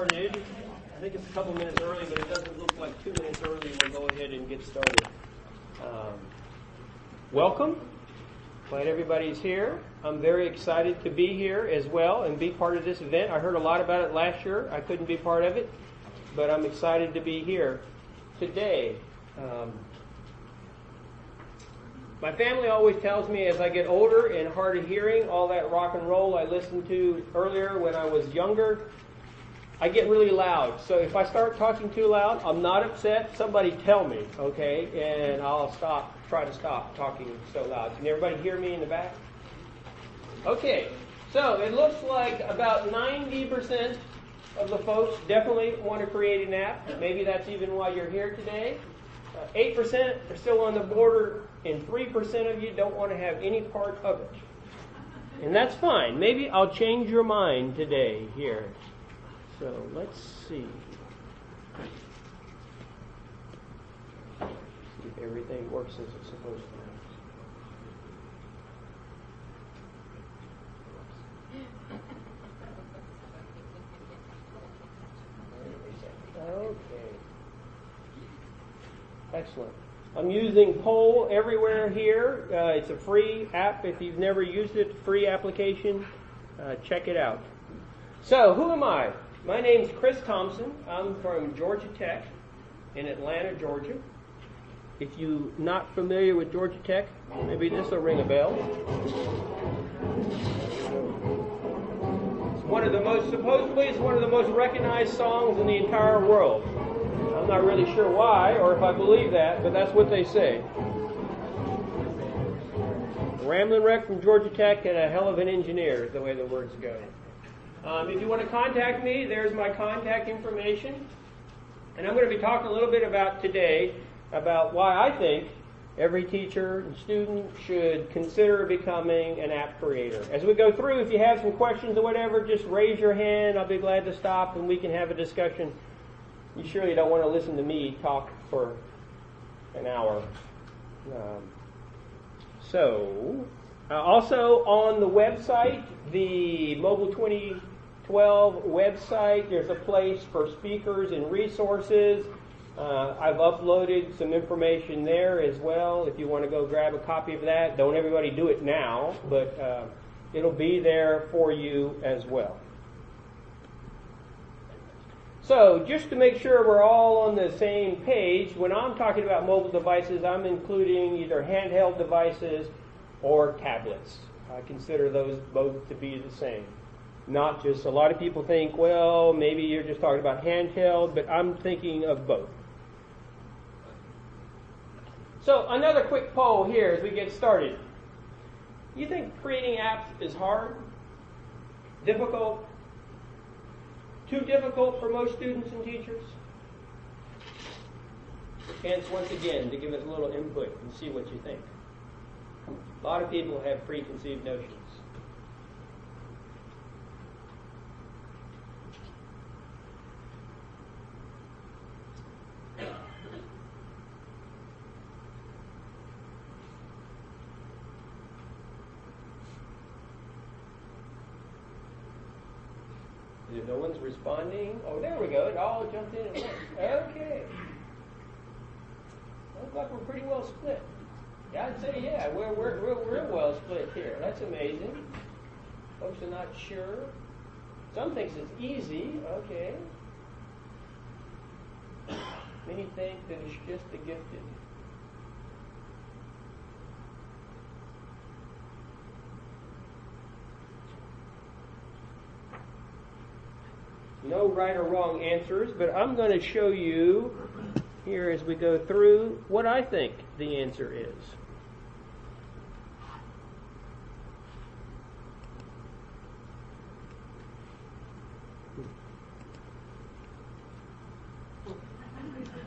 started. I think it's a couple minutes early, but it doesn't look like two minutes early. We'll go ahead and get started. Um, welcome. Glad everybody's here. I'm very excited to be here as well and be part of this event. I heard a lot about it last year. I couldn't be part of it, but I'm excited to be here today. Um, my family always tells me as I get older and hard of hearing, all that rock and roll I listened to earlier when I was younger, I get really loud. So if I start talking too loud, I'm not upset. Somebody tell me, okay? And I'll stop, try to stop talking so loud. Can everybody hear me in the back? Okay, so it looks like about 90% of the folks definitely want to create an app. Maybe that's even why you're here today. Uh, 8% are still on the border, and 3% of you don't want to have any part of it. And that's fine. Maybe I'll change your mind today here. So let's see. See if everything works as it's supposed to. Okay. Excellent. I'm using Poll everywhere here. Uh, it's a free app. If you've never used it, free application. Uh, check it out. So, who am I? My name's Chris Thompson. I'm from Georgia Tech in Atlanta, Georgia. If you're not familiar with Georgia Tech, maybe this will ring a bell. It's one of the most, supposedly, it's one of the most recognized songs in the entire world. I'm not really sure why or if I believe that, but that's what they say. Ramblin' Wreck from Georgia Tech and a hell of an engineer is the way the words go. Um, if you want to contact me, there's my contact information. And I'm going to be talking a little bit about today about why I think every teacher and student should consider becoming an app creator. As we go through, if you have some questions or whatever, just raise your hand. I'll be glad to stop and we can have a discussion. You surely don't want to listen to me talk for an hour. Um, so, uh, also on the website, the Mobile 2012 website, there's a place for speakers and resources. Uh, I've uploaded some information there as well. If you want to go grab a copy of that, don't everybody do it now, but uh, it'll be there for you as well. So, just to make sure we're all on the same page, when I'm talking about mobile devices, I'm including either handheld devices or tablets. I consider those both to be the same. Not just, a lot of people think, well, maybe you're just talking about handheld, but I'm thinking of both. So, another quick poll here as we get started. You think creating apps is hard? Difficult? Too difficult for most students and teachers? Chance once again to give us a little input and see what you think. A lot of people have preconceived notions. If no one's responding, oh, there we go. It all jumped in at once. Okay. Looks like we're pretty well split. Yeah, I'd say yeah, we're, we're, we're, we're well split here. That's amazing. Folks are not sure. Some thinks it's easy. Okay. Many think that it's just the gifted. No right or wrong answers, but I'm going to show you here as we go through what I think the answer is.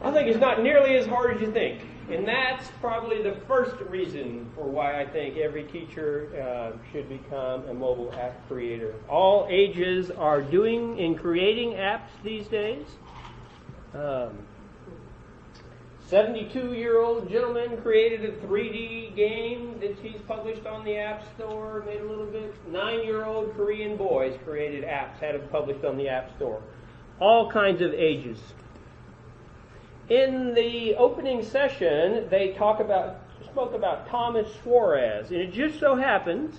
I think it's not nearly as hard as you think. And that's probably the first reason for why I think every teacher uh, should become a mobile app creator. All ages are doing and creating apps these days. Um, 72 year old gentleman created a 3D game that he's published on the App Store, made a little bit. Nine year old Korean boys created apps, had them published on the App Store. all kinds of ages. In the opening session, they talk about spoke about Thomas Suarez, and it just so happens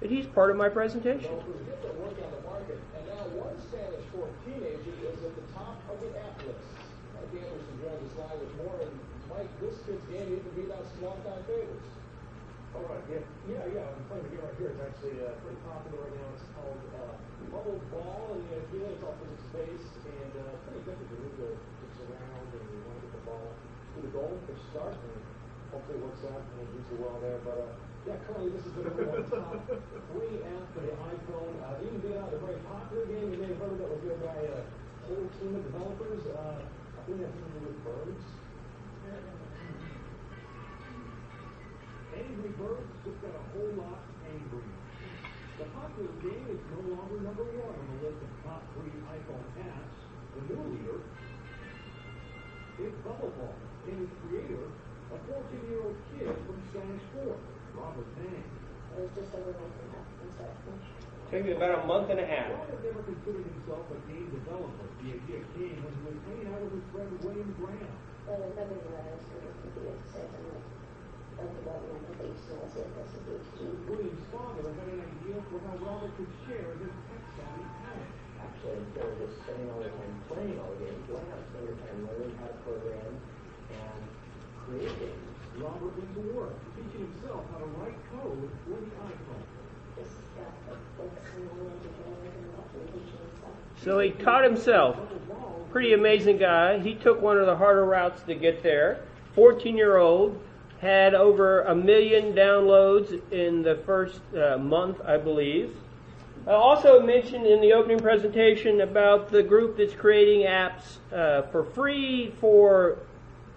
that he's part of my presentation. Well, it was different work on the market, and now one Spanish Fort teenager is at the top of the app list. Mike Anderson joins us live with more, and Mike, this kid's game even beat out some longtime favorites. All right, yeah, yeah, yeah. I'm playing the game right here. It's actually uh, pretty popular right now. It's called uh, Bubble ball, and you know, it's all physics based, and uh, pretty different. You move the it's around, and you want to get the ball to the goal for start, and hopefully it works out and do so well there. But uh, yeah, currently this is the number one top free app for the iPhone. Uh, even beat out a very popular game you may have heard that was made by a whole team of developers. Uh, I think that's something with birds. Angry Birds just got a whole lot angry. The popular game is no longer number one on the list of top free iPhone apps. The new leader is Bubble Ball, and its creator, a 14-year-old kid from Spanish Fort, Robert Nay. It was just over a month and a half from start to finish. Took me about a month and a half. Robert never considered himself a game developer. The idea came when he was hanging out with his friend William Graham. Well, the number one I was going to be says I'm like, oh, of the government, I think so, I said that's a big key. William's father had an idea for how Robert could share his tech-savvy talent. actually instead of just spending all your time playing all the games, why not spend your time learning how to program and games? Robert to work, teaching himself how to write code for the iPhone. So he taught himself. Pretty amazing guy. He took one of the harder routes to get there. 14 year old, had over a million downloads in the first uh, month, I believe. I also mentioned in the opening presentation about the group that's creating apps uh, for free for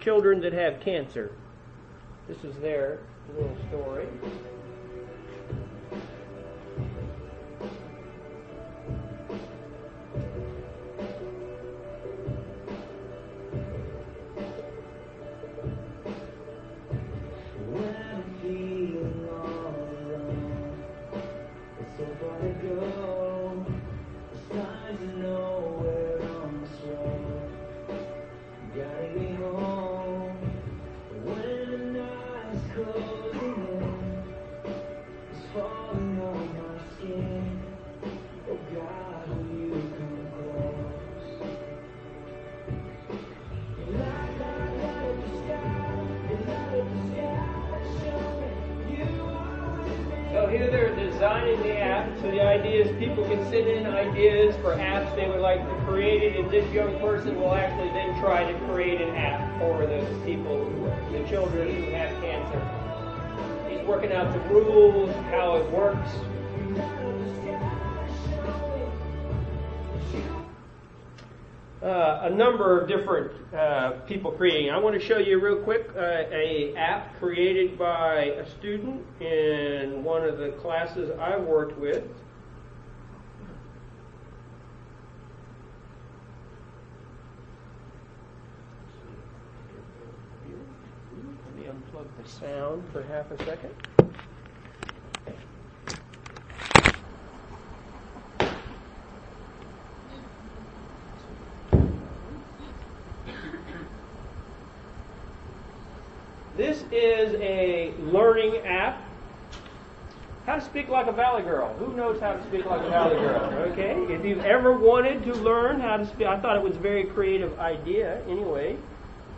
children that have cancer. This is their little story. Like to create, it and this young person will actually then try to create an app for those people, the children who have cancer. He's working out the rules, how it works. Uh, a number of different uh, people creating. I want to show you real quick uh, a app created by a student in one of the classes I worked with. The sound for half a second. This is a learning app. How to speak like a valley girl. Who knows how to speak like a valley girl? Okay. If you've ever wanted to learn how to speak, I thought it was a very creative idea. Anyway,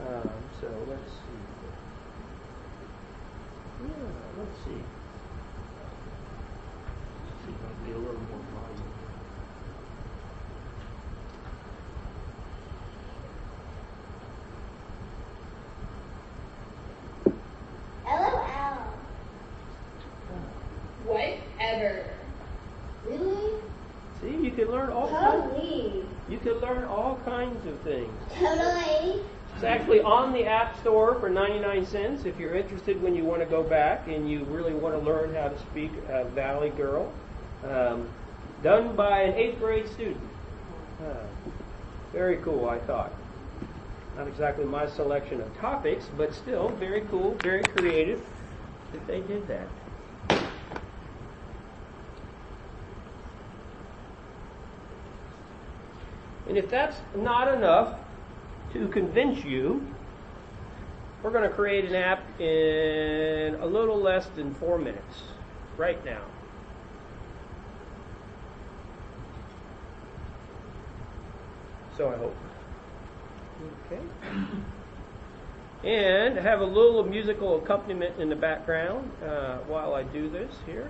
um, so let's see. Yeah, let's see. see if I can get a little more volume. LOL. Whatever. Really? See, you can learn all kinds. Totally. You can learn all kinds of things. Totally. It's actually on the App Store for 99 cents if you're interested when you want to go back and you really want to learn how to speak uh, Valley Girl. Um, done by an eighth grade student. Uh, very cool, I thought. Not exactly my selection of topics, but still very cool, very creative that they did that. And if that's not enough to convince you, we're going to create an app in a little less than four minutes, right now. So I hope. Okay. And have a little musical accompaniment in the background uh, while I do this here.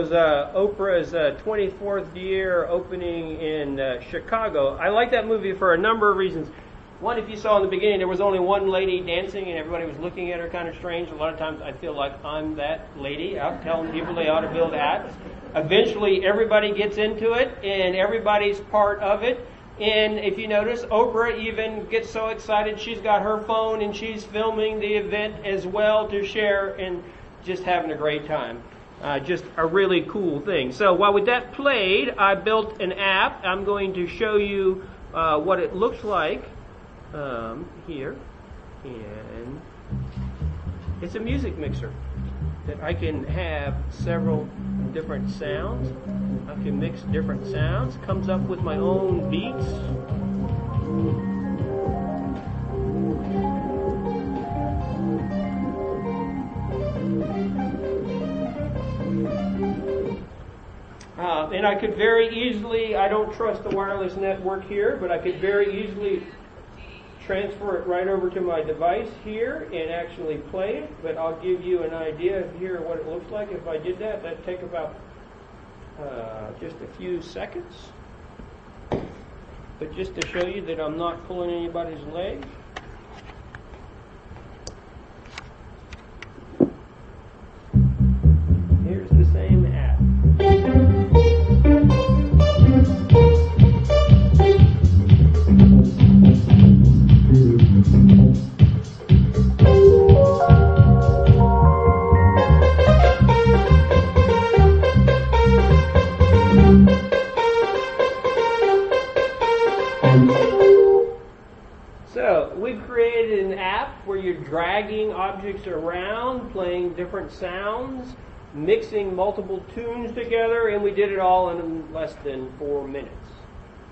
was uh, Oprah's uh, 24th year opening in uh, Chicago. I like that movie for a number of reasons. One, if you saw in the beginning, there was only one lady dancing and everybody was looking at her kind of strange. A lot of times I feel like I'm that lady out telling people they ought to build apps. Eventually, everybody gets into it and everybody's part of it. And if you notice, Oprah even gets so excited she's got her phone and she's filming the event as well to share and just having a great time. Uh, just a really cool thing. So while with that played, I built an app. I'm going to show you uh, what it looks like um, here, and it's a music mixer that I can have several different sounds. I can mix different sounds. Comes up with my own beats. And I could very easily, I don't trust the wireless network here, but I could very easily transfer it right over to my device here and actually play it. But I'll give you an idea here what it looks like if I did that. That'd take about uh, just a few seconds. But just to show you that I'm not pulling anybody's leg. Dragging objects around, playing different sounds, mixing multiple tunes together, and we did it all in less than four minutes.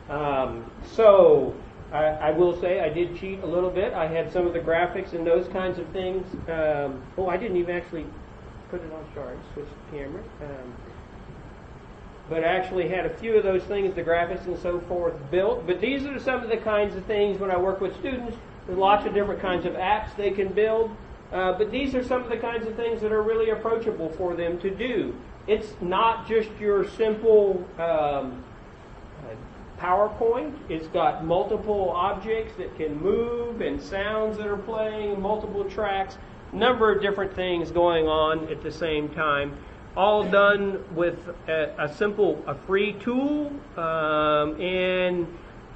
Um, so I, I will say I did cheat a little bit. I had some of the graphics and those kinds of things. Um, oh, I didn't even actually put it on. charge, switch the camera. Um, but I actually had a few of those things, the graphics and so forth, built. But these are some of the kinds of things when I work with students. There's lots of different kinds of apps they can build. Uh, but these are some of the kinds of things that are really approachable for them to do. It's not just your simple um, uh, PowerPoint. It's got multiple objects that can move and sounds that are playing, multiple tracks, number of different things going on at the same time all done with a, a simple, a free tool, um, and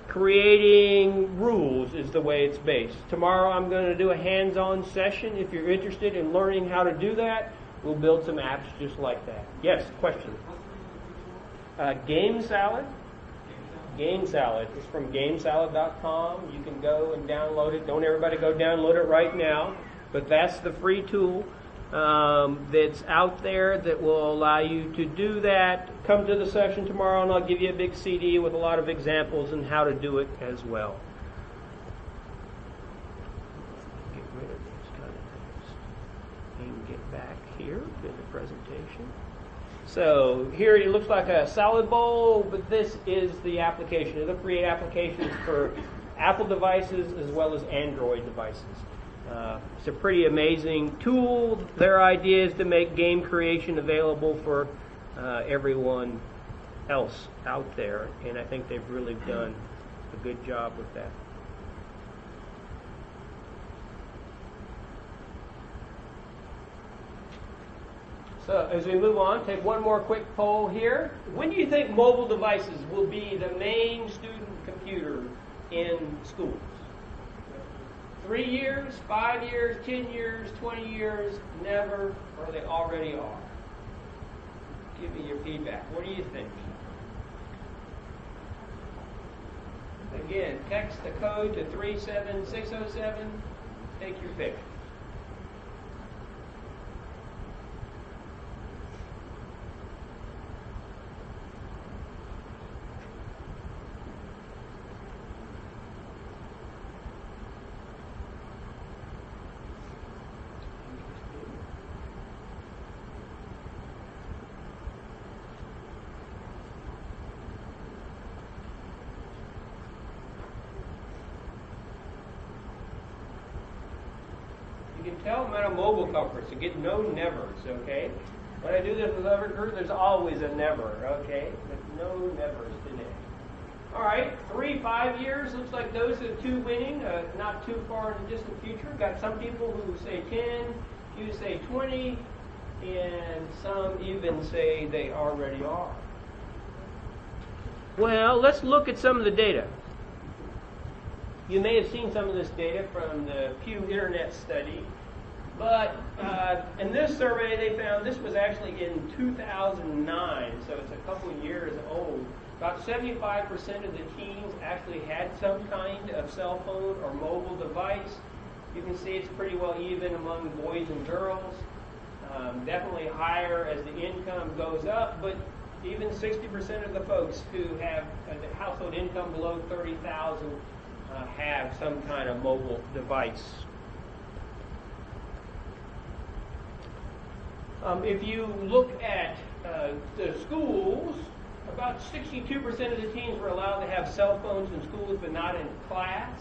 creating rules is the way it's based. Tomorrow I'm going to do a hands-on session. If you're interested in learning how to do that, we'll build some apps just like that. Yes, question. Uh, Game Salad. Game Salad. It's from GameSalad.com. You can go and download it. Don't everybody go download it right now, but that's the free tool um, that's out there that will allow you to do that. Come to the session tomorrow, and I'll give you a big CD with a lot of examples and how to do it as well. Get rid of these kind of things and get back here to the presentation. So here it looks like a salad bowl, but this is the application. It'll create applications for Apple devices as well as Android devices. Uh, it's a pretty amazing tool. Their idea is to make game creation available for uh, everyone else out there, and I think they've really done a good job with that. So as we move on, take one more quick poll here. When do you think mobile devices will be the main student computer in schools? Three years, five years, ten years, twenty years, never, or they already are? Give me your feedback. What do you think? Again, text the code to 37607. Take your pick. You can tell I'm at a mobile conference. You get no nevers, okay? When I do this with other groups, there's always a never, okay? But no nevers today. All right, three, five years. Looks like those are two winning, uh, not too far in the distant future. Got some people who say 10, few say 20, and some even say they already are. Well, let's look at some of the data. You may have seen some of this data from the Pew Internet study, but uh, in this survey they found this was actually in 2009, so it's a couple of years old. About 75% of the teens actually had some kind of cell phone or mobile device. You can see it's pretty well even among boys and girls. Um, definitely higher as the income goes up, but even 60% of the folks who have a household income below 30,000 uh, have some kind of mobile device. Um, if you look at uh, the schools, about 62% of the teens were allowed to have cell phones in schools, but not in class.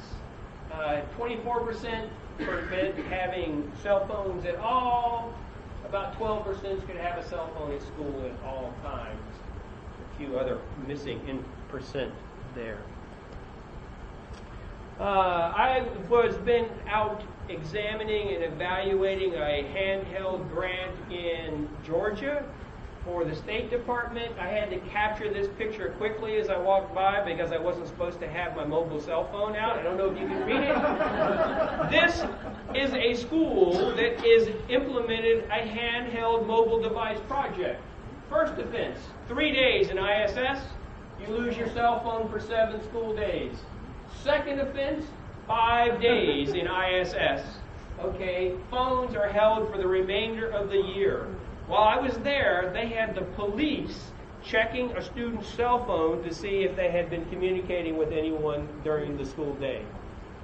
Uh, 24% forbid having cell phones at all. About 12% is going to have a cell phone at school at all times. A few other missing in percent there. Uh, I was been out examining and evaluating a handheld grant in Georgia for the State Department. I had to capture this picture quickly as I walked by because I wasn't supposed to have my mobile cell phone out. I don't know if you can read it. this is a school that is implemented a handheld mobile device project. First offense, three days in ISS, you lose your cell phone for seven school days. Second offense, five days in ISS. Okay, phones are held for the remainder of the year. While I was there, they had the police checking a student's cell phone to see if they had been communicating with anyone during the school day.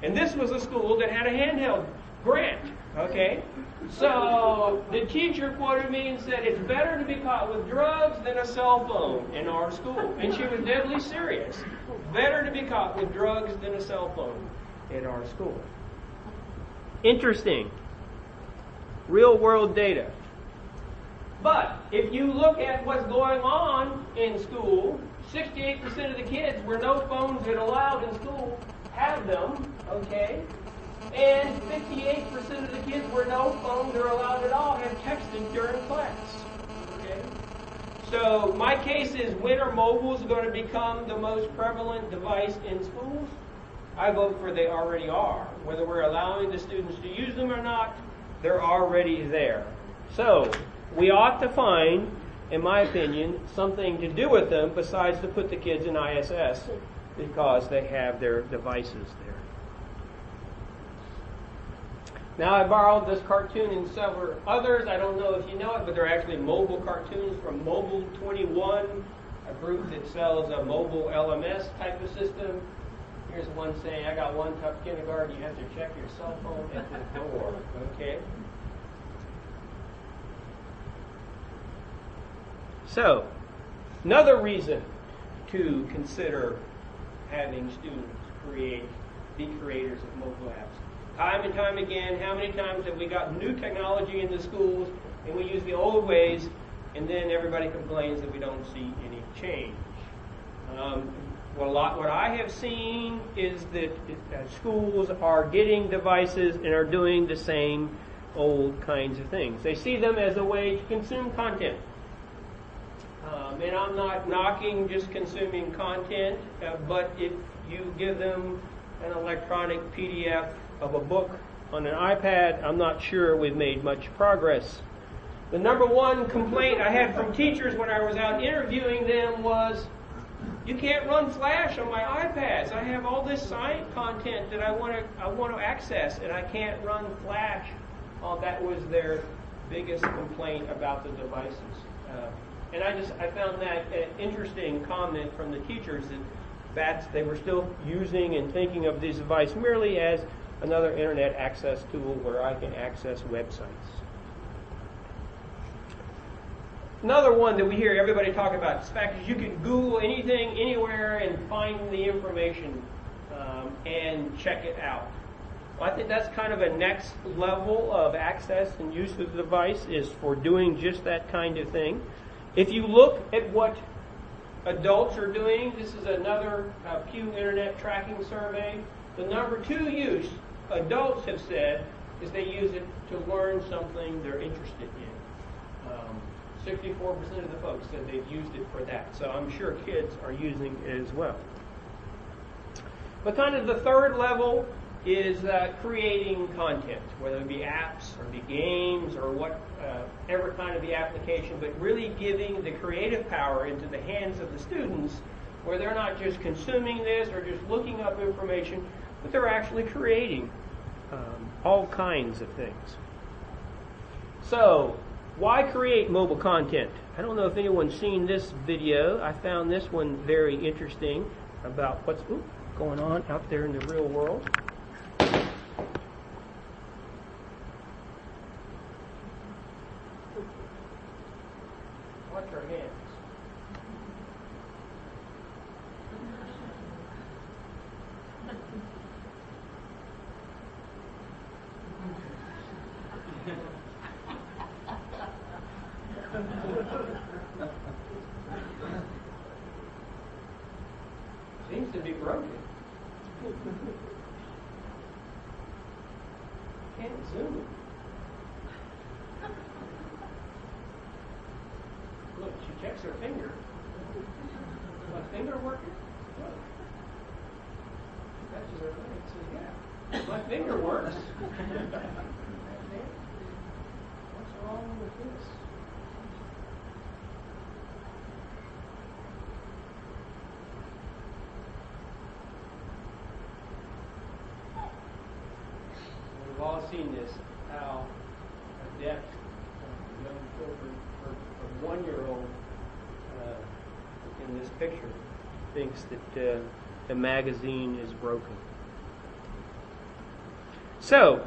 And this was a school that had a handheld grant. Okay? So the teacher quoted me and said, It's better to be caught with drugs than a cell phone in our school. And she was deadly serious. Better to be caught with drugs than a cell phone in our school. Interesting. Real world data. But if you look at what's going on in school, 68% of the kids where no phones are allowed in school have them, okay? And 58% of the kids where no phones are allowed at all have texted during class. Okay? So my case is when are mobiles going to become the most prevalent device in schools? I vote for they already are. Whether we're allowing the students to use them or not, they're already there. So we ought to find, in my opinion, something to do with them besides to put the kids in ISS because they have their devices there. Now, I borrowed this cartoon and several others. I don't know if you know it, but they're actually mobile cartoons from Mobile 21, a group that sells a mobile LMS type of system. Here's one saying, I got one tough kindergarten, you have to check your cell phone at the door. Okay? So, another reason to consider having students create, be creators of mobile apps. Time and time again, how many times have we got new technology in the schools and we use the old ways and then everybody complains that we don't see any change? Um, well, lot, what I have seen is that uh, schools are getting devices and are doing the same old kinds of things. They see them as a way to consume content. Um, and I'm not knocking just consuming content, uh, but if you give them an electronic PDF of a book on an iPad, I'm not sure we've made much progress. The number one complaint I had from teachers when I was out interviewing them was, you can't run Flash on my iPads. I have all this science content that I want to I want to access, and I can't run Flash. Uh, that was their biggest complaint about the devices. Uh, and I just I found that an interesting comment from the teachers that that's they were still using and thinking of this device merely as another internet access tool where I can access websites. Another one that we hear everybody talk about is the fact that you can Google anything, anywhere, and find the information um, and check it out. Well, I think that's kind of a next level of access and use of the device is for doing just that kind of thing. If you look at what adults are doing, this is another uh, Pew Internet Tracking Survey. The number two use adults have said is they use it to learn something they're interested in. Um, 64% of the folks said they've used it for that. So I'm sure kids are using it as well. But kind of the third level is uh, creating content, whether it be apps or be games or whatever uh, kind of the application, but really giving the creative power into the hands of the students where they're not just consuming this or just looking up information, but they're actually creating um, all kinds of things. So, why create mobile content? I don't know if anyone's seen this video. I found this one very interesting about what's going on out there in the real world. Watch our hands. Seems to be broken. Can't zoom it. Look, she checks her finger. My finger working? Look. Touches her leg, says, yeah, my finger works. What's wrong with this? We've all seen this, how adept uh, young children, or one-year-old uh, in this picture, thinks that uh, the magazine is broken. So,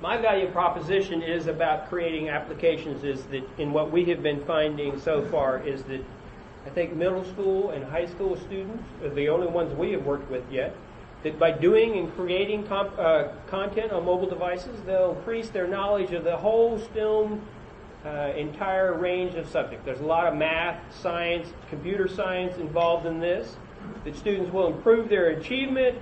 my value proposition is about creating applications is that in what we have been finding so far is that I think middle school and high school students are the only ones we have worked with yet. That by doing and creating comp, uh, content on mobile devices, they'll increase their knowledge of the whole STEM uh, entire range of subjects. There's a lot of math, science, computer science involved in this. That students will improve their achievement,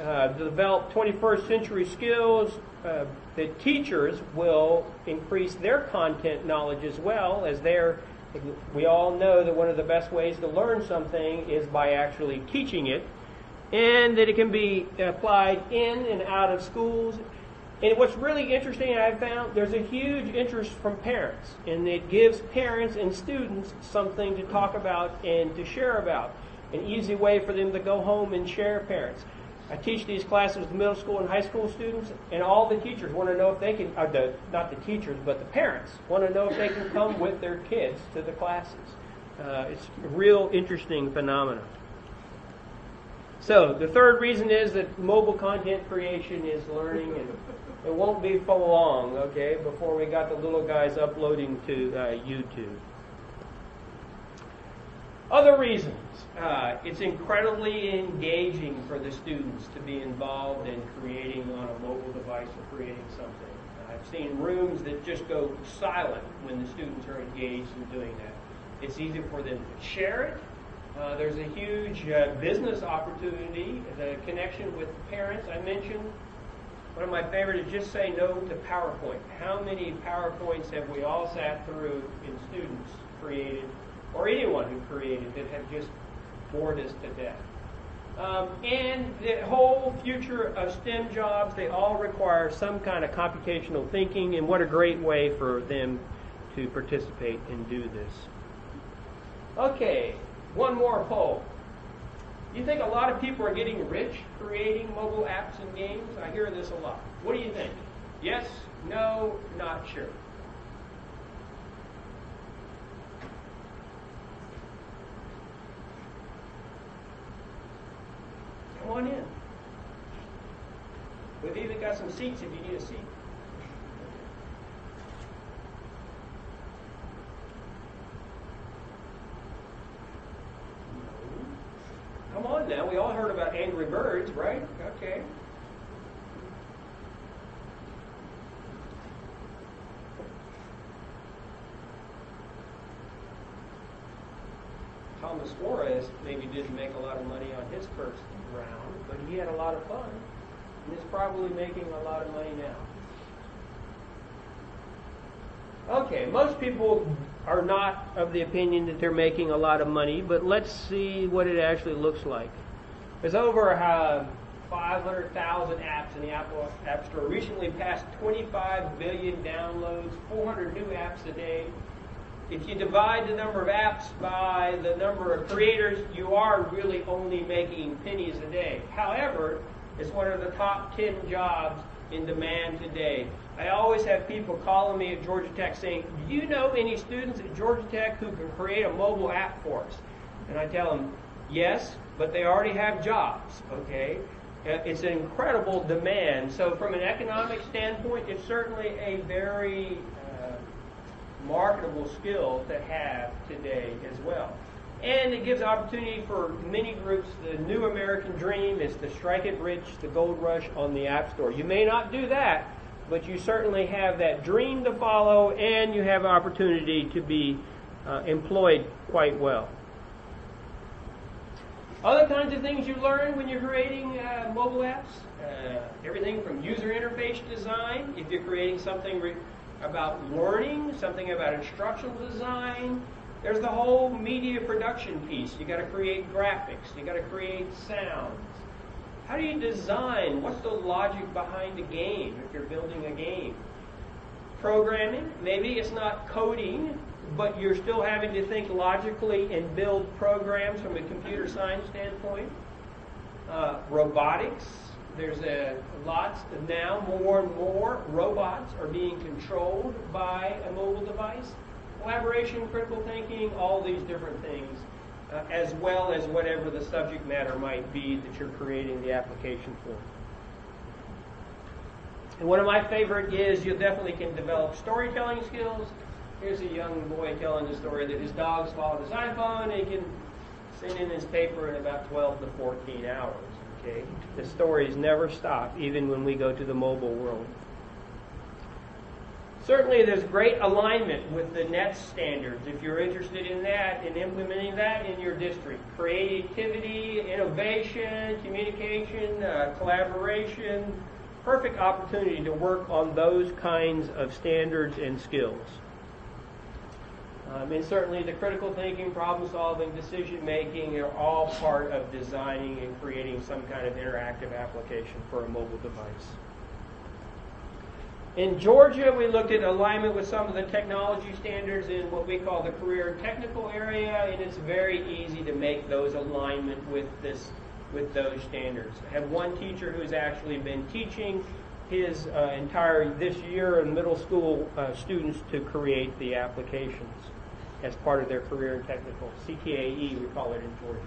uh, develop 21st century skills. Uh, that teachers will increase their content knowledge as well as they're we all know that one of the best ways to learn something is by actually teaching it, and that it can be applied in and out of schools. And what's really interesting, I've found, there's a huge interest from parents, and it gives parents and students something to talk about and to share about. An easy way for them to go home and share parents. I teach these classes with middle school and high school students, and all the teachers want to know if they can, or the, not the teachers, but the parents want to know if they can come with their kids to the classes. Uh, it's a real interesting phenomenon. So the third reason is that mobile content creation is learning, and it won't be for long, okay, before we got the little guys uploading to uh, YouTube. Other reasons. Uh, it's incredibly engaging for the students to be involved in creating on a mobile device or creating something. I've seen rooms that just go silent when the students are engaged in doing that. It's easy for them to share it. Uh, there's a huge uh, business opportunity, the connection with parents. I mentioned one of my favorite is just say no to PowerPoint. How many PowerPoints have we all sat through in students created, or anyone who created that have just bored us to death? Um, and the whole future of STEM jobs, they all require some kind of computational thinking, and what a great way for them to participate and do this. Okay, one more poll. You think a lot of people are getting rich creating mobile apps and games? I hear this a lot. What do you think? Yes? No? Not sure. Come on in. We've even got some seats if you need a seat. Come on now, we all heard about Angry Birds, right? Okay. Thomas Suarez maybe didn't make a lot of money on his first round, but he had a lot of fun. And is probably making a lot of money now. Okay, most people are not of the opinion that they're making a lot of money, but let's see what it actually looks like. There's over uh, 500,000 apps in the Apple App Store. Recently passed 25 billion downloads, 400 new apps a day. If you divide the number of apps by the number of creators, you are really only making pennies a day. However, it's one of the top 10 jobs in demand today. I always have people calling me at Georgia Tech saying, Do you know any students at Georgia Tech who can create a mobile app for us? And I tell them, Yes, but they already have jobs, okay? Uh, It's an incredible demand. So, from an economic standpoint, it's certainly a very uh, marketable skill to have today as well. And it gives opportunity for many groups. The new American dream is to strike it rich, the gold rush on the App Store. You may not do that, but you certainly have that dream to follow and you have opportunity to be uh, employed quite well. Other kinds of things you learn when you're creating uh, mobile apps, uh, everything from user interface design, if you're creating something re- about learning, something about instructional design. There's the whole media production piece. You got to create graphics. You got to create sounds. How do you design? What's the logic behind a game if you're building a game? Programming, maybe it's not coding, but you're still having to think logically and build programs from a computer science standpoint. Uh, robotics, there's a lots now more and more robots are being controlled by a mobile device. Collaboration, critical thinking, all these different things, uh, as well as whatever the subject matter might be that you're creating the application for. And one of my favorite is you definitely can develop storytelling skills. Here's a young boy telling the story that his dog swallowed his iPhone and he can send in his paper in about 12 to 14 hours. Okay, the stories never stop, even when we go to the mobile world. Certainly, there's great alignment with the NETS standards if you're interested in that and implementing that in your district. Creativity, innovation, communication, uh, collaboration, perfect opportunity to work on those kinds of standards and skills. Um, and certainly the critical thinking, problem solving, decision making are all part of designing and creating some kind of interactive application for a mobile device. In Georgia, we looked at alignment with some of the technology standards in what we call the career and technical area, and it's very easy to make those alignment with this with those standards. I have one teacher who's actually been teaching his uh, entire this year in middle school uh, students to create the applications as part of their career and technical CTAE we call it in Georgia.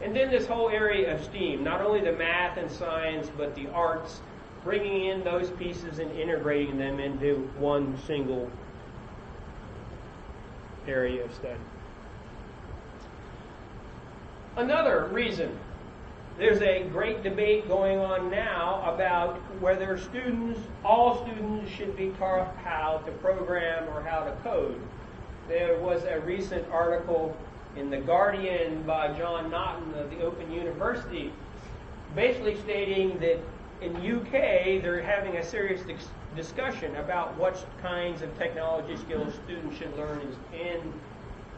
And then this whole area of STEAM, not only the math and science, but the arts, bringing in those pieces and integrating them into one single area of study. Another reason there's a great debate going on now about whether students, all students, should be taught how to program or how to code. There was a recent article in The Guardian by John Naughton of the Open University basically stating that in UK they're having a serious dis- discussion about what kinds of technology skills students should learn in, in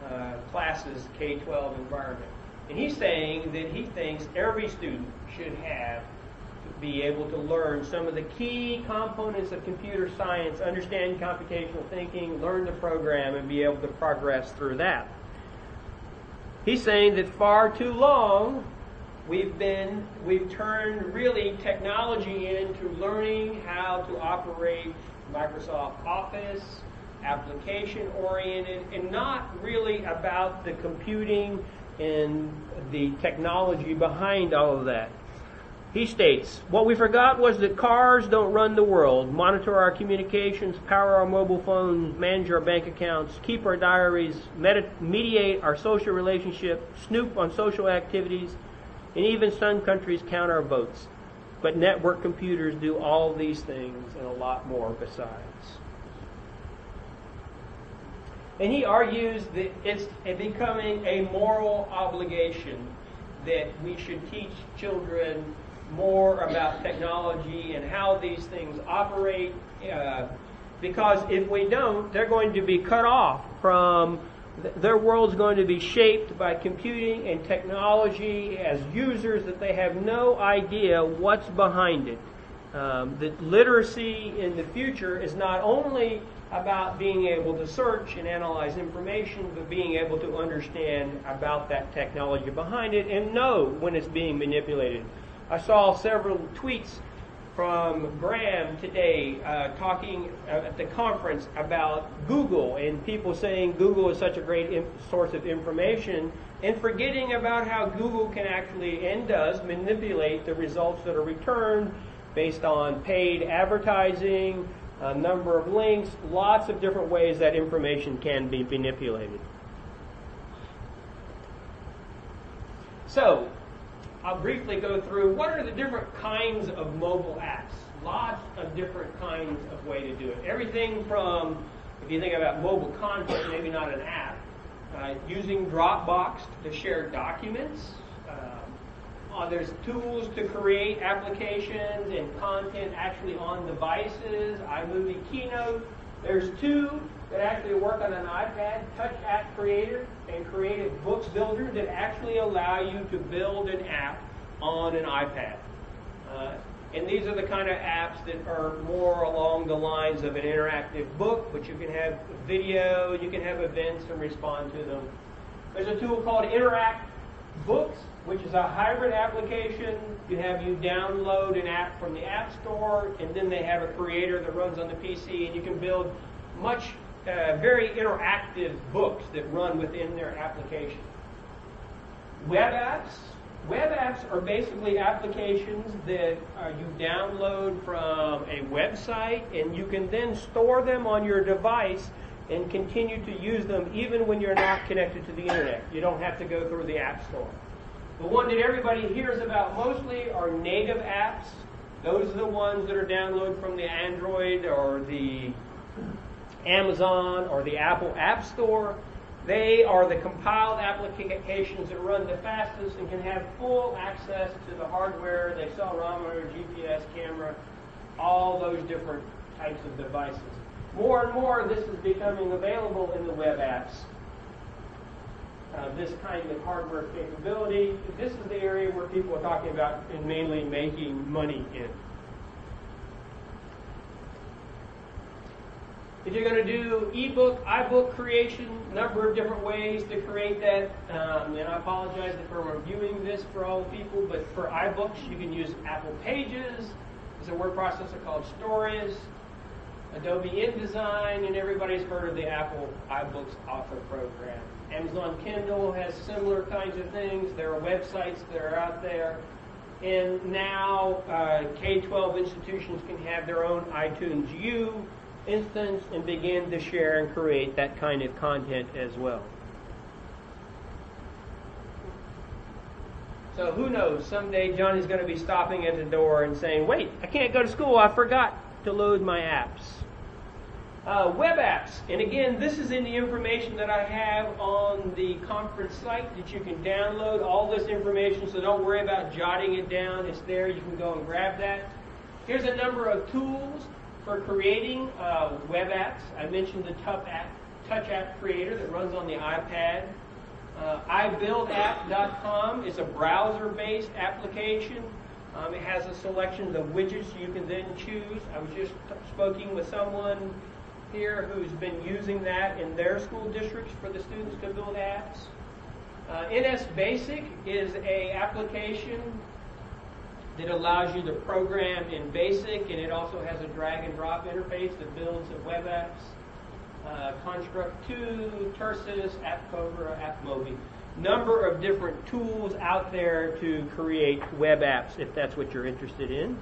uh, classes K-12 environment. And he's saying that he thinks every student should have be able to learn some of the key components of computer science, understand computational thinking, learn the program, and be able to progress through that. He's saying that far too long we've been we've turned really technology into learning how to operate Microsoft Office, application oriented, and not really about the computing and the technology behind all of that. He states, What we forgot was that cars don't run the world, monitor our communications, power our mobile phones, manage our bank accounts, keep our diaries, med- mediate our social relationship, snoop on social activities, and even some countries count our votes. But network computers do all these things and a lot more besides. And he argues that it's becoming a moral obligation that we should teach children more about technology and how these things operate. Uh, because if we don't, they're going to be cut off from their world's going to be shaped by computing and technology as users that they have no idea what's behind it. Um, that literacy in the future is not only about being able to search and analyze information, but being able to understand about that technology behind it and know when it's being manipulated. I saw several tweets from Graham today uh, talking at the conference about Google and people saying Google is such a great source of information and forgetting about how Google can actually and does manipulate the results that are returned based on paid advertising, a number of links, lots of different ways that information can be manipulated. So, I'll briefly go through what are the different kinds of mobile apps lots of different kinds of way to do it. Everything from, if you think about mobile content, maybe not an app, uh, using Dropbox to share documents. Um, uh, there's tools to create applications and content actually on devices, iMovie Keynote. There's two that actually work on an iPad, Touch App Creator and Creative Books Builder that actually allow you to build an app on an iPad. Uh, and these are the kind of apps that are more along the lines of an interactive book, but you can have video, you can have events and respond to them. There's a tool called Interact Books, which is a hybrid application. You have you download an app from the App Store, and then they have a creator that runs on the PC, and you can build much, uh, very interactive books that run within their application. Web apps. Web apps are basically applications that uh, you download from a website, and you can then store them on your device and continue to use them even when you're not connected to the internet. You don't have to go through the App Store. The one that everybody hears about mostly are native apps. Those are the ones that are downloaded from the Android or the Amazon or the Apple App Store. They are the compiled applications that run the fastest and can have full access to the hardware, They the accelerometer, GPS, camera, all those different types of devices. More and more, this is becoming available in the web apps. Uh, this kind of hardware capability. This is the area where people are talking about and mainly making money in. If you're going to do ebook, iBook creation, a number of different ways to create that. Um, and I apologize for reviewing this for all the people, but for iBooks, you can use Apple Pages. There's a word processor called Stories, Adobe InDesign, and everybody's heard of the Apple iBooks Author Program. Amazon Kindle has similar kinds of things. There are websites that are out there. And now uh, K 12 institutions can have their own iTunes U instance and begin to share and create that kind of content as well. So who knows, someday Johnny's going to be stopping at the door and saying, wait, I can't go to school, I forgot to load my apps. Uh, web apps, and again, this is in the information that I have on the conference site that you can download all this information, so don't worry about jotting it down. It's there, you can go and grab that. Here's a number of tools for creating uh, web apps. I mentioned the Touch App, Touch App Creator that runs on the iPad. Uh, iBuildApp.com is a browser-based application. Um, it has a selection of widgets you can then choose. I was just speaking with someone here who's been using that in their school districts for the students to build apps. Uh, NS Basic is a application that allows you to program in BASIC, and it also has a drag and drop interface that builds the web apps. Uh, Construct 2, Tursis, AppCobra, AppMobi. Number of different tools out there to create web apps if that's what you're interested in.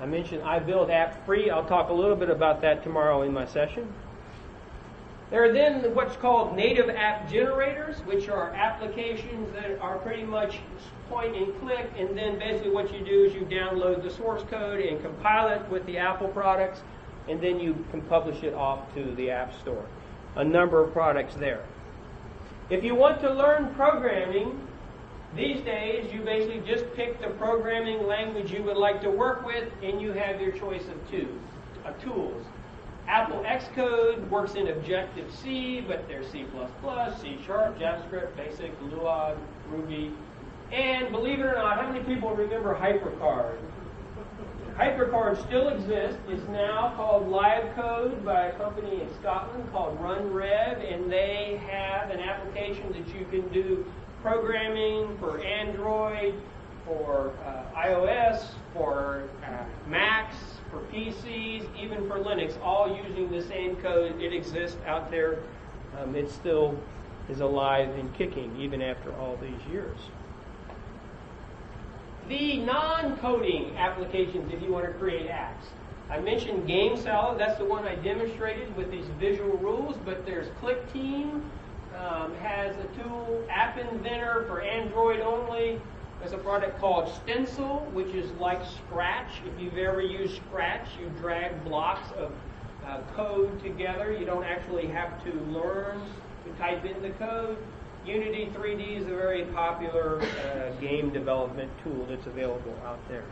I mentioned iBuildApp free. I'll talk a little bit about that tomorrow in my session. There are then what's called native app generators, which are applications that are pretty much point and click, and then basically what you do is you download the source code and compile it with the Apple products, and then you can publish it off to the App Store. A number of products there. If you want to learn programming, these days you basically just pick the programming language you would like to work with, and you have your choice of two uh, tools. Apple Xcode works in Objective C, but there's C++, C Sharp, JavaScript, Basic, Lua, Ruby, and believe it or not, how many people remember HyperCard? HyperCard still exists. It's now called LiveCode by a company in Scotland called RunRev, and they have an application that you can do programming for Android, for uh, iOS, for uh, Macs, for PCs, even for Linux, all using the same code. It exists out there. Um, it still is alive and kicking even after all these years. The non-coding applications if you want to create apps. I mentioned GameSalad. That's the one I demonstrated with these visual rules, but there's ClickTeam, um, has a tool, App Inventor for Android only. There's a product called Stencyl, which is like Scratch. If you've ever used Scratch, you drag blocks of uh, code together. You don't actually have to learn to type in the code. Unity 3D is a very popular uh, game development tool that's available out there.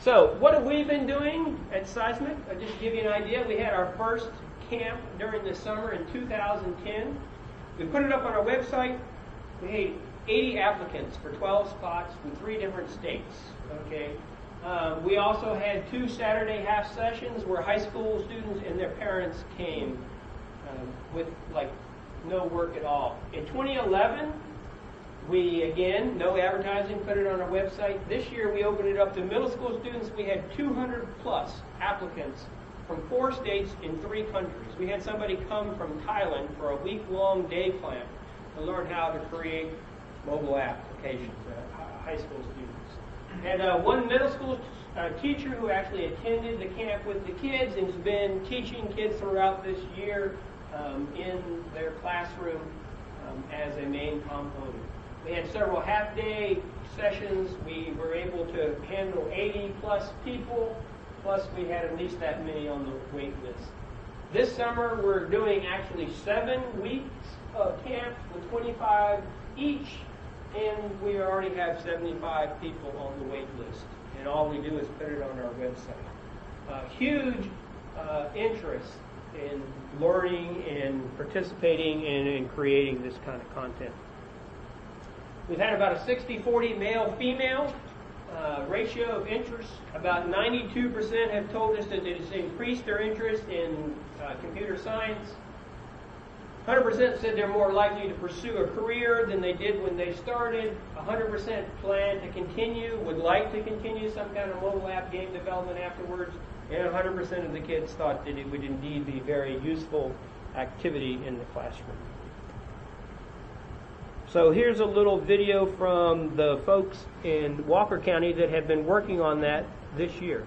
So, what have we been doing at CEISMC? I'll just give you an idea. We had our first camp during the summer in 2010. We put it up on our website. We 80 applicants for 12 spots from three different states. Okay. Um, we also had two Saturday half sessions where high school students and their parents came um, with like no work at all. In 2011, we again no advertising, put it on our website. This year we opened it up to middle school students. We had 200 plus applicants from four states in three countries. We had somebody come from Thailand for a week long day camp to learn how to create mobile applications, high school students. And uh, one middle school uh, teacher who actually attended the camp with the kids and has been teaching kids throughout this year um, in their classroom um, as a main component. We had several half day sessions. We were able to handle 80 plus people, plus we had at least that many on the wait list. This summer we're doing actually seven weeks of camp with 25 each, and we already have 75 people on the wait list. And all we do is put it on our website. Uh, huge uh, interest in learning and participating in, in creating this kind of content. We've had about a 60-40 male-female uh, ratio of interest. About 92% have told us that it has increased their interest in uh, computer science. 100% said they're more likely to pursue a career than they did when they started. 100% plan to continue, would like to continue some kind of mobile app game development afterwards. And 100% of the kids thought that it would indeed be very useful activity in the classroom. So here's a little video from the folks in Walker County that have been working on that this year.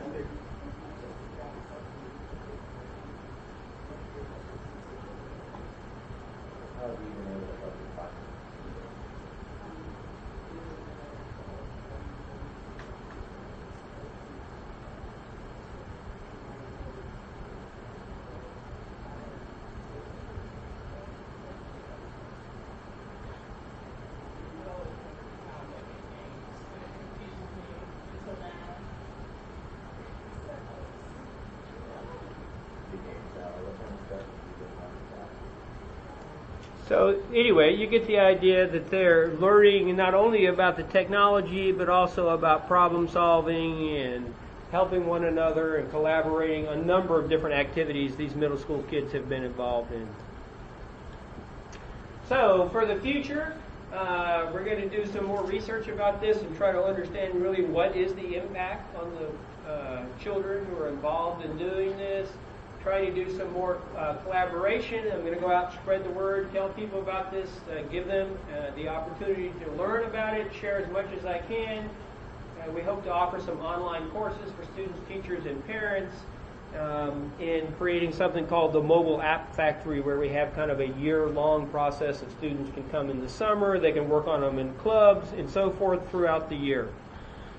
So anyway, you get the idea that they're learning not only about the technology, but also about problem solving and helping one another and collaborating. A number of different activities these middle school kids have been involved in. So for the future, uh, we're going to do some more research about this and try to understand really what is the impact on the uh, children who are involved in doing this. Trying to do some more uh, collaboration. I'm going to go out, spread the word, tell people about this, uh, give them uh, the opportunity to learn about it, share as much as I can. Uh, we hope to offer some online courses for students, teachers, and parents um, in creating something called the Mobile App Factory, where we have kind of a year-long process that students can come in the summer, they can work on them in clubs, and so forth throughout the year.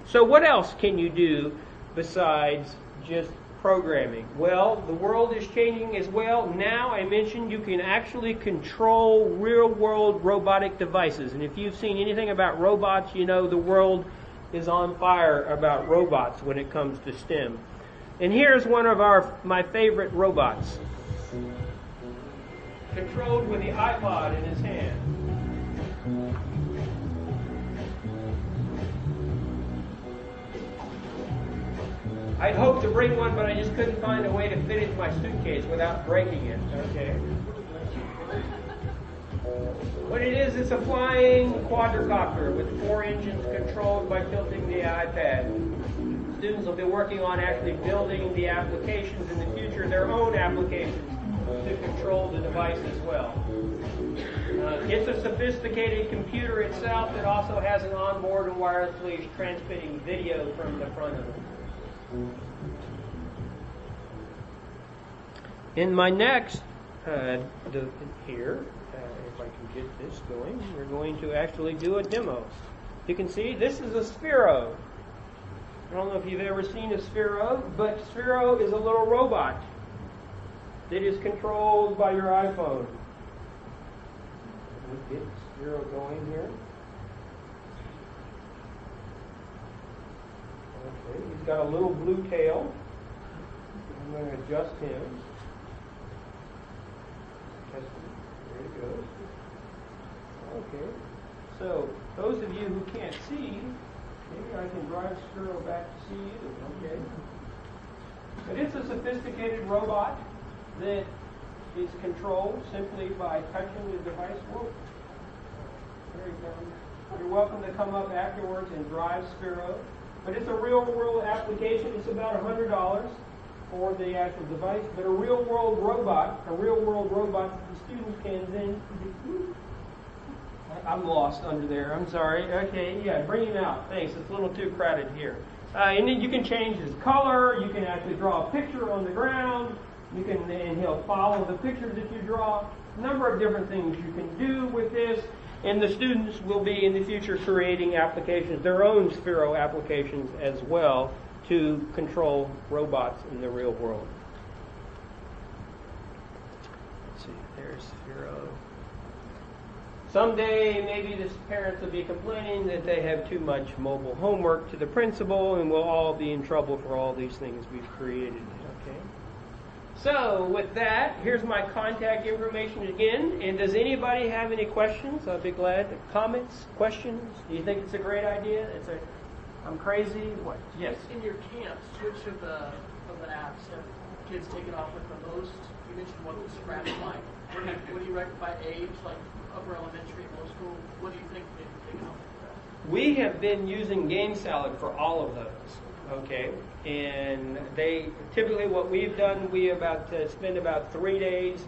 So, what else can you do besides just programming? Well, the world is changing as well. Now, I mentioned you can actually control real world robotic devices. And if you've seen anything about robots, you know the world is on fire about robots when it comes to STEM. And here's one of our my favorite robots. Controlled with the iPod in his hand. I'd hoped to bring one, but I just couldn't find a way to fit it in my suitcase without breaking it. Okay. What it is, it's a flying quadricopter with four engines controlled by tilting the iPad. Students will be working on actually building the applications in the future, their own applications, to control the device as well. Uh, it's a sophisticated computer itself that also has an onboard and wirelessly transmitting video from the front of it. In my next uh, here, uh, if I can get this going, we're going to actually do a demo. You can see this is a Sphero. I don't know if you've ever seen a Sphero, but Sphero is a little robot that is controlled by your iPhone. Me get Sphero going here. Okay, he's got a little blue tail. I'm going to adjust him. There he goes. Okay. So, those of you who can't see, maybe I can drive Sphero back to see you. Okay. But it's a sophisticated robot that is controlled simply by touching the device. Whoa. There he comes. You're welcome to come up afterwards and drive Sphero. But it's a real world application. It's about $100 for the actual device. But a real world robot, a real world robot that the students can then. I'm lost under there. I'm sorry. Okay, yeah, bring him out. Thanks. It's a little too crowded here. Uh, and then you can change his color. You can actually draw a picture on the ground. You can, and he'll follow the pictures that you draw. A number of different things you can do with this. And the students will be in the future creating applications, their own Sphero applications as well, to control robots in the real world. Let's see, there's Sphero. Someday, maybe the parents will be complaining that they have too much mobile homework to the principal, and we'll all be in trouble for all these things we've created. So, with that, here's my contact information again. And does anybody have any questions? I'd be glad. Comments, questions? Do you think it's a great idea? It's a, I'm crazy. What? Yes. In your camps, which of the of the apps have kids taken off with the most? You mentioned what was Scratch like. What do you, what do you reckon by age, like upper elementary, middle school? What do you think they've taken off with We have been using Game Salad for all of those. Okay, and they typically what we've done we about uh, spend about three days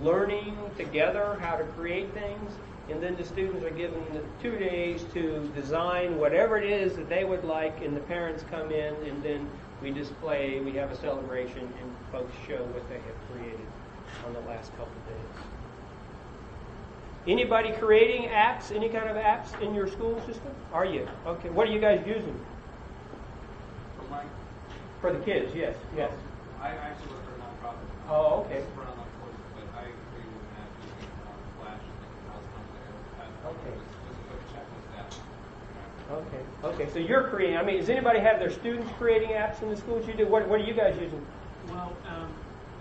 learning together how to create things, and then the students are given two days to design whatever it is that they would like, and the parents come in, and then we display. We have a celebration, and folks show what they have created on the last couple of days. Anybody creating apps, any kind of apps in your school system? Are you? Okay. What are you guys using? For For the kids, yes, yes. I actually work for a nonprofit. Oh, okay. It's run on courses, but I agree with Matt using um, Flash and House Contact. Okay. Just just a quick checklist that. Okay, okay. So you're creating. I mean, does anybody have their students creating apps in the schools you do? What What are you guys using? Well, um,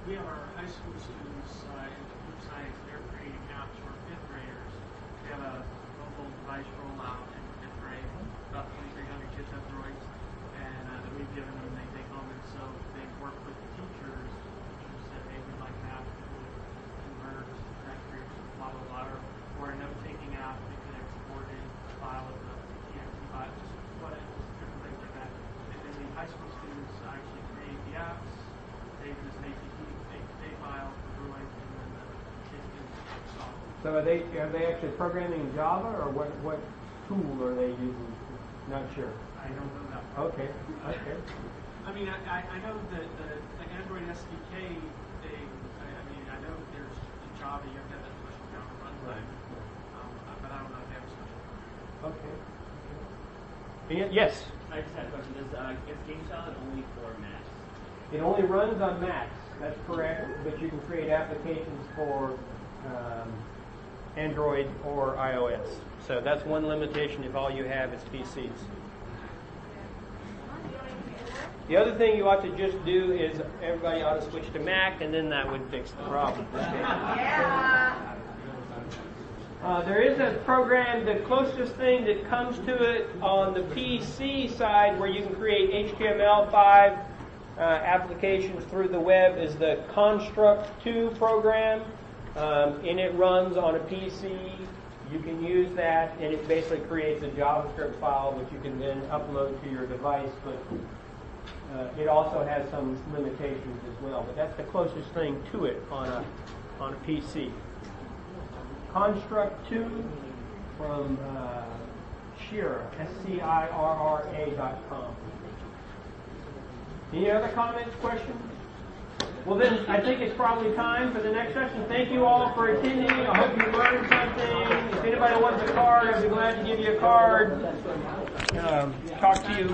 we have our high school students uh, in computer science. They're creating apps for fifth graders. We have a mobile device rollout in fifth grade. About 2,300 kids have droids, and uh, that we've given them. They take home, and so they work with the teachers. Teachers said, "Hey, we'd like to have converters, connectors, blah blah blah." Or, or a note-taking app that can export in a file of the TXT file, just what it is, different things like that. And then the high school students actually create the apps they just make the SDK file for Droid, and then the kids can install. it. So are they are they actually programming in Java or what what tool are they using? Not sure. I don't know that. part. Okay. Okay. I mean, I, I, I know that the, the Android SDK thing, I, I mean, I know there's in Java, you have to have that special Java runtime, um, but I don't know if they have a special program. Okay. Yeah, Yes. I just had a question. Does uh, is Game Salad only for Macs? It only runs on Macs. That's correct, but you can create applications for um, Android or iOS. So that's one limitation if all you have is PCs. The other thing you ought to just do is everybody ought to switch to Mac, and then that would fix the problem. Uh, there is a program, the closest thing that comes to it on the PC side where you can create HTML5 uh, applications through the web is the Construct 2 program. Um, and it runs on a PC. You can use that, and it basically creates a JavaScript file which you can then upload to your device. But uh, it also has some limitations as well. But that's the closest thing to it on a on a PC. Construct 2 from uh, Scirra, S-C-I-R-R-A dot com. Any other comments, questions? Well then, I think it's probably time for the next session. Thank you all for attending. I hope you learned something. If anybody wants a card, I'd be glad to give you a card. Um, talk to you